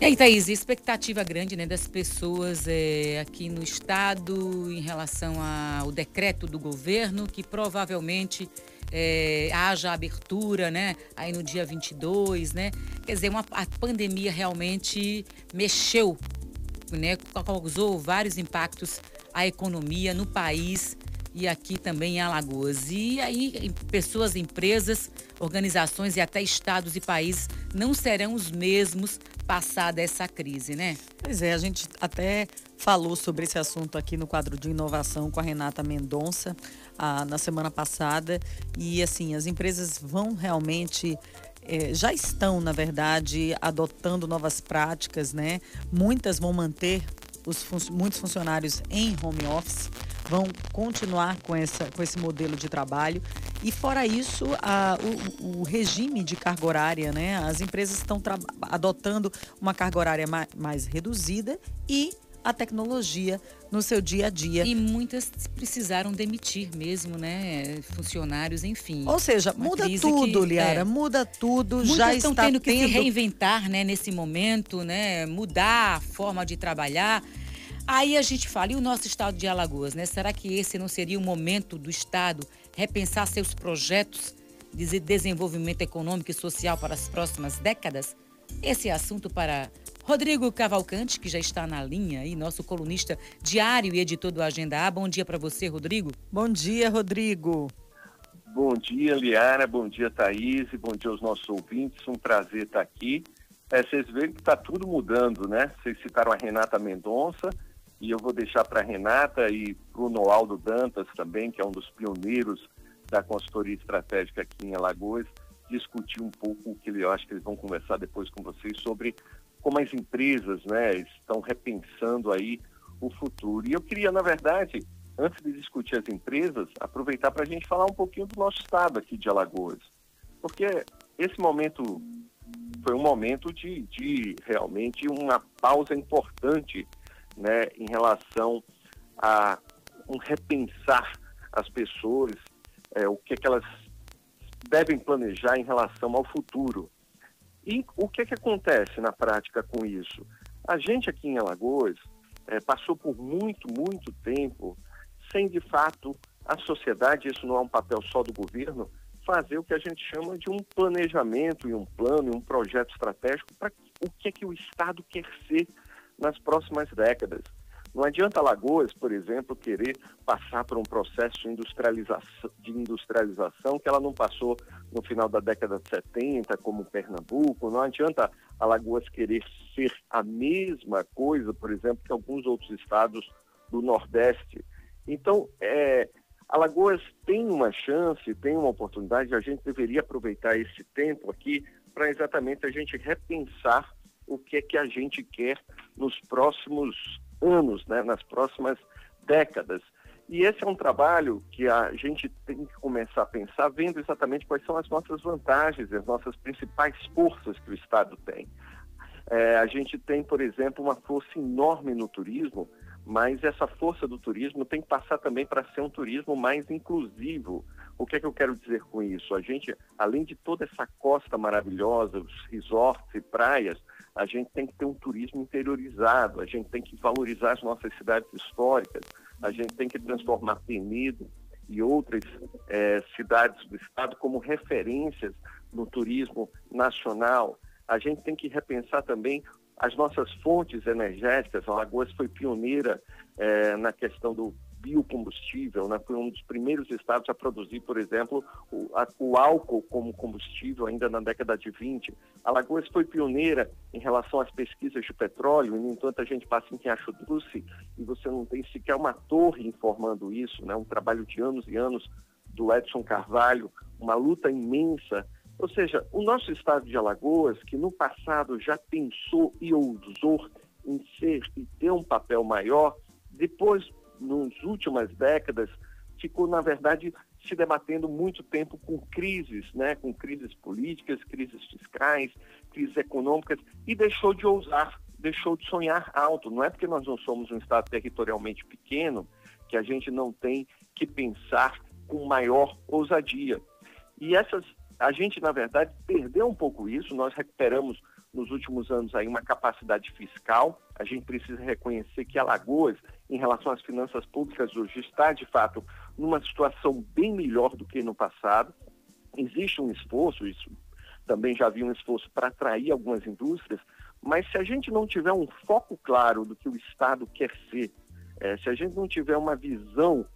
E aí, Thaís, expectativa grande né, das pessoas é, aqui no estado em relação ao decreto do governo, que provavelmente é, haja abertura, né? Aí no dia 22, né? Quer dizer, uma, a pandemia realmente mexeu, né? Causou vários impactos à economia no país e aqui também em Alagoas. E aí, pessoas, empresas, organizações e até estados e países não serão os mesmos passada essa crise, né? Pois é, a gente até falou sobre esse assunto aqui no quadro de inovação com a Renata Mendonça na semana passada. E assim, as empresas vão realmente. É, já estão, na verdade, adotando novas práticas, né? Muitas vão manter os fun muitos funcionários em home office vão continuar com, essa, com esse modelo de trabalho. E fora isso, a, o, o, regime de carga horária, né? As empresas estão adotando uma carga horária mais, mais reduzida e a tecnologia no seu dia a dia. E muitas precisaram demitir mesmo, né? Funcionários, enfim. Ou seja, muda tudo, que, Liara, é, muda tudo. Muitas já estão está tendo que tendo... se reinventar, né? Nesse momento, né? Mudar a forma de trabalhar. Aí a gente fala, e o nosso estado de Alagoas, né? Será que esse não seria o momento do estado repensar seus projetos de desenvolvimento econômico e social para as próximas décadas? Esse é assunto para Rodrigo Cavalcante, que já está na linha e nosso colunista diário e editor do Agenda A. Bom dia para você, Rodrigo. Bom dia, Rodrigo. Bom dia, Liara. Bom dia, Thaís. Bom dia aos nossos ouvintes. Um prazer estar aqui. É, vocês veem que está tudo mudando, né? Vocês citaram a Renata Mendonça e eu vou deixar para Renata e para o Noaldo Dantas também, que é um dos pioneiros da consultoria estratégica aqui em Alagoas, discutir um pouco o que eu acho que eles vão conversar depois com vocês sobre como as empresas né, estão repensando aí o futuro. E eu queria, na verdade, antes de discutir as empresas, aproveitar para a gente falar um pouquinho do nosso estado aqui de Alagoas. Porque esse momento foi um momento de, de realmente uma pausa importante né, em relação a um repensar as pessoas, é, o que, é que elas devem planejar em relação ao futuro. E o que, é que acontece na prática com isso? A gente aqui em Alagoas é, passou por muito, muito tempo sem, de fato, a sociedade, isso não é um papel só do governo, fazer o que a gente chama de um planejamento e um plano e um projeto estratégico para o que é que o Estado quer ser nas próximas décadas. Não adianta Alagoas, por exemplo, querer passar por um processo de industrialização, de industrialização que ela não passou no final da década de 70, como Pernambuco. Não adianta Alagoas querer ser a mesma coisa, por exemplo, que alguns outros estados do Nordeste. Então, é, Alagoas tem uma chance, tem uma oportunidade, a gente deveria aproveitar esse tempo aqui para exatamente a gente repensar o que é que a gente quer nos próximos anos, né, nas próximas décadas. E esse é um trabalho que a gente tem que começar a pensar vendo exatamente quais são as nossas vantagens, as nossas principais forças que o Estado tem. É, a gente tem, por exemplo, uma força enorme no turismo, mas essa força do turismo tem que passar também para ser um turismo mais inclusivo. O que é que eu quero dizer com isso? A gente, além de toda essa costa maravilhosa, os resorts e praias, a gente tem que ter um turismo interiorizado, a gente tem que valorizar as nossas cidades históricas, a gente tem que transformar Penedo e outras é, cidades do estado como referências no turismo nacional. A gente tem que repensar também as nossas fontes energéticas. A Alagoas foi pioneira é, na questão do biocombustível, né? foi um dos primeiros estados a produzir, por exemplo, o, a, o álcool como combustível ainda na década de 20. Alagoas foi pioneira em relação às pesquisas de petróleo, e, no entanto, a gente passa em Riacho Doce e você não tem sequer uma torre informando isso, né? um trabalho de anos e anos do Edson Carvalho, uma luta imensa. Ou seja, o nosso estado de Alagoas, que no passado já pensou e ousou em ser e ter um papel maior, depois nas últimas décadas, ficou, na verdade, se debatendo muito tempo com crises, né? com crises políticas, crises fiscais, crises econômicas, e deixou de ousar, deixou de sonhar alto. Não é porque nós não somos um Estado territorialmente pequeno que a gente não tem que pensar com maior ousadia. E essas, a gente, na verdade, perdeu um pouco isso, nós recuperamos nos últimos anos aí uma capacidade fiscal. A gente precisa reconhecer que Alagoas, em relação às finanças públicas hoje, está de fato numa situação bem melhor do que no passado. Existe um esforço, isso também já havia um esforço para atrair algumas indústrias, mas se a gente não tiver um foco claro do que o Estado quer ser, é, se a gente não tiver uma visão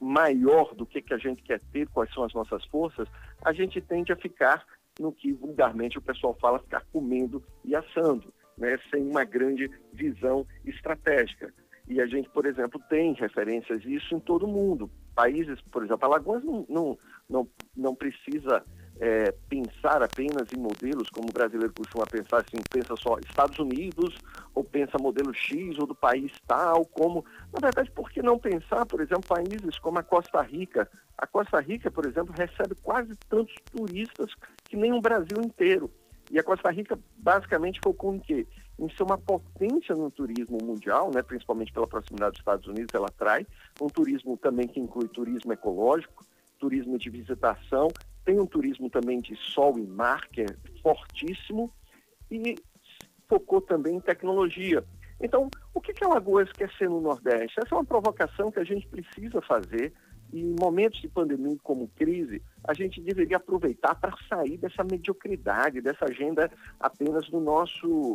maior do que, que a gente quer ter, quais são as nossas forças, a gente tende a ficar no que vulgarmente o pessoal fala, ficar comendo e assando, né, sem uma grande visão estratégica. E a gente, por exemplo, tem referências disso em todo o mundo. Países, por exemplo, Alagoas não, não, não, não precisa é, pensar apenas em modelos, como o brasileiro costuma pensar assim, pensa só Estados Unidos, ou pensa modelo X, ou do país tal, como. Na verdade, por que não pensar, por exemplo, países como a Costa Rica? A Costa Rica, por exemplo, recebe quase tantos turistas que nem o Brasil inteiro. E a Costa Rica basicamente focou em quê? Em ser uma potência no turismo mundial, né? principalmente pela proximidade dos Estados Unidos, ela atrai. Um turismo também que inclui turismo ecológico, turismo de visitação tem um turismo também de sol e mar, que é fortíssimo, e focou também em tecnologia. Então, o que, que a Alagoas quer ser no Nordeste? Essa é uma provocação que a gente precisa fazer e em momentos de pandemia como crise, a gente deveria aproveitar para sair dessa mediocridade, dessa agenda apenas do nosso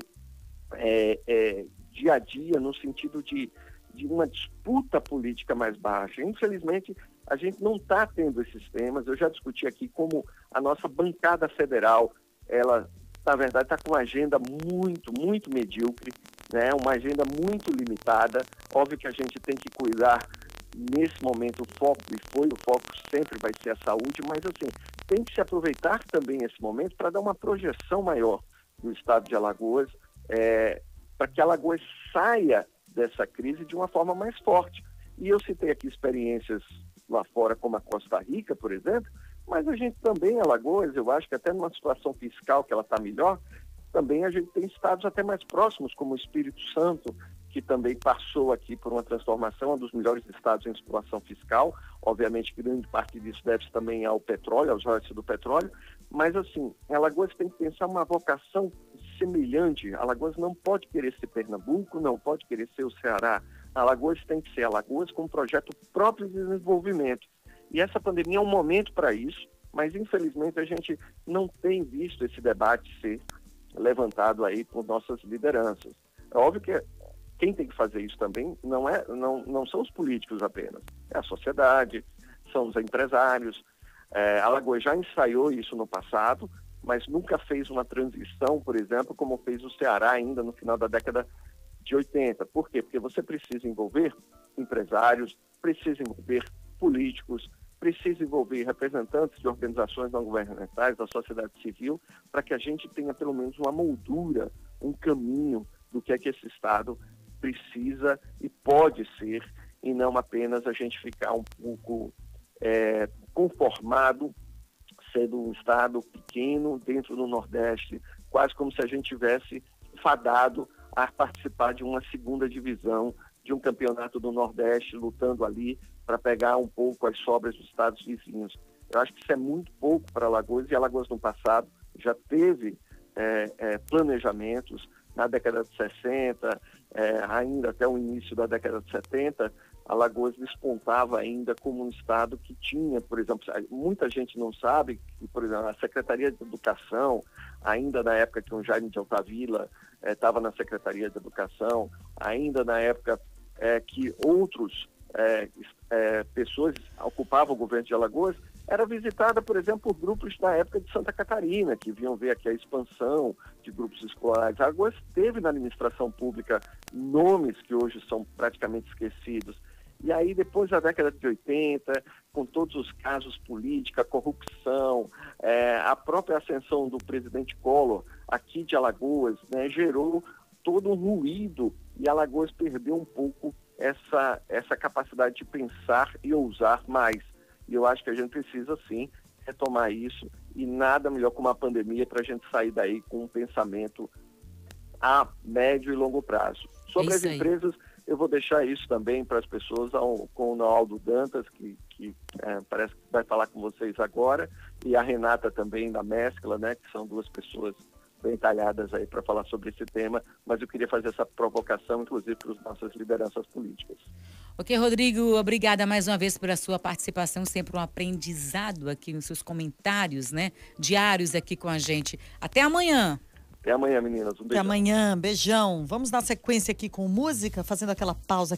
é, é, dia a dia, no sentido de, de uma disputa política mais baixa. Infelizmente, a gente não está tendo esses temas. Eu já discuti aqui como a nossa bancada federal, ela, na verdade, está com uma agenda muito, muito medíocre, né? uma agenda muito limitada. Óbvio que a gente tem que cuidar nesse momento o foco, e foi, o foco sempre vai ser a saúde, mas assim, tem que se aproveitar também esse momento para dar uma projeção maior no estado de Alagoas, é, para que Alagoas saia dessa crise de uma forma mais forte. E eu citei aqui experiências lá fora, como a Costa Rica, por exemplo, mas a gente também, Alagoas, eu acho que até numa situação fiscal que ela está melhor, também a gente tem estados até mais próximos, como o Espírito Santo, que também passou aqui por uma transformação, um dos melhores estados em situação fiscal. Obviamente, grande parte disso deve-se também ao petróleo, aos royalties do petróleo. Mas, assim, Alagoas tem que pensar uma vocação semelhante. Alagoas não pode querer ser Pernambuco, não pode querer ser o Ceará. Alagoas tem que ser Alagoas com um projeto próprio de desenvolvimento. E essa pandemia é um momento para isso, mas infelizmente a gente não tem visto esse debate ser levantado aí por nossas lideranças. É óbvio que quem tem que fazer isso também não, é, não, não são os políticos apenas, é a sociedade, são os empresários. É, Alagoas já ensaiou isso no passado, mas nunca fez uma transição, por exemplo, como fez o Ceará ainda no final da década de 80. Por quê? Porque você precisa envolver empresários, precisa envolver políticos, precisa envolver representantes de organizações não governamentais, da sociedade civil, para que a gente tenha pelo menos uma moldura, um caminho do que é que esse Estado precisa e pode ser, e não apenas a gente ficar um pouco é, conformado sendo um Estado pequeno dentro do Nordeste, quase como se a gente tivesse fadado a participar de uma segunda divisão de um campeonato do Nordeste, lutando ali para pegar um pouco as sobras dos estados vizinhos. Eu acho que isso é muito pouco para Alagoas, e Alagoas no passado já teve é, é, planejamentos na década de 60, é, ainda até o início da década de 70, Alagoas despontava ainda como um estado que tinha, por exemplo, muita gente não sabe que, por exemplo, a Secretaria de Educação, ainda na época que o Jaime de Altavila estava eh, na Secretaria de Educação, ainda na época eh, que outros eh, pessoas ocupavam o governo de Alagoas, era visitada, por exemplo, por grupos da época de Santa Catarina, que vinham ver aqui a expansão de grupos escolares. Alagoas teve na administração pública nomes que hoje são praticamente esquecidos. E aí, depois da década de 80, com todos os casos política, corrupção, é, a própria ascensão do presidente Collor aqui de Alagoas, né, gerou todo um ruído e Alagoas perdeu um pouco essa, essa capacidade de pensar e ousar mais. E eu acho que a gente precisa, sim, retomar isso e nada melhor que uma pandemia para a gente sair daí com um pensamento a médio e longo prazo. Sobre é as empresas eu vou deixar isso também para as pessoas ao, com o Aldo Dantas, que, que é, parece que vai falar com vocês agora, e a Renata também da Mescla, né, que são duas pessoas bem talhadas aí para falar sobre esse tema, mas eu queria fazer essa provocação, inclusive, para as nossas lideranças políticas. Ok, Rodrigo, obrigada mais uma vez pela sua participação, sempre um aprendizado aqui nos seus comentários, né? Diários aqui com a gente. Até amanhã. Até amanhã, meninas. Um Até amanhã, beijão. Vamos dar sequência aqui com música, fazendo aquela pausa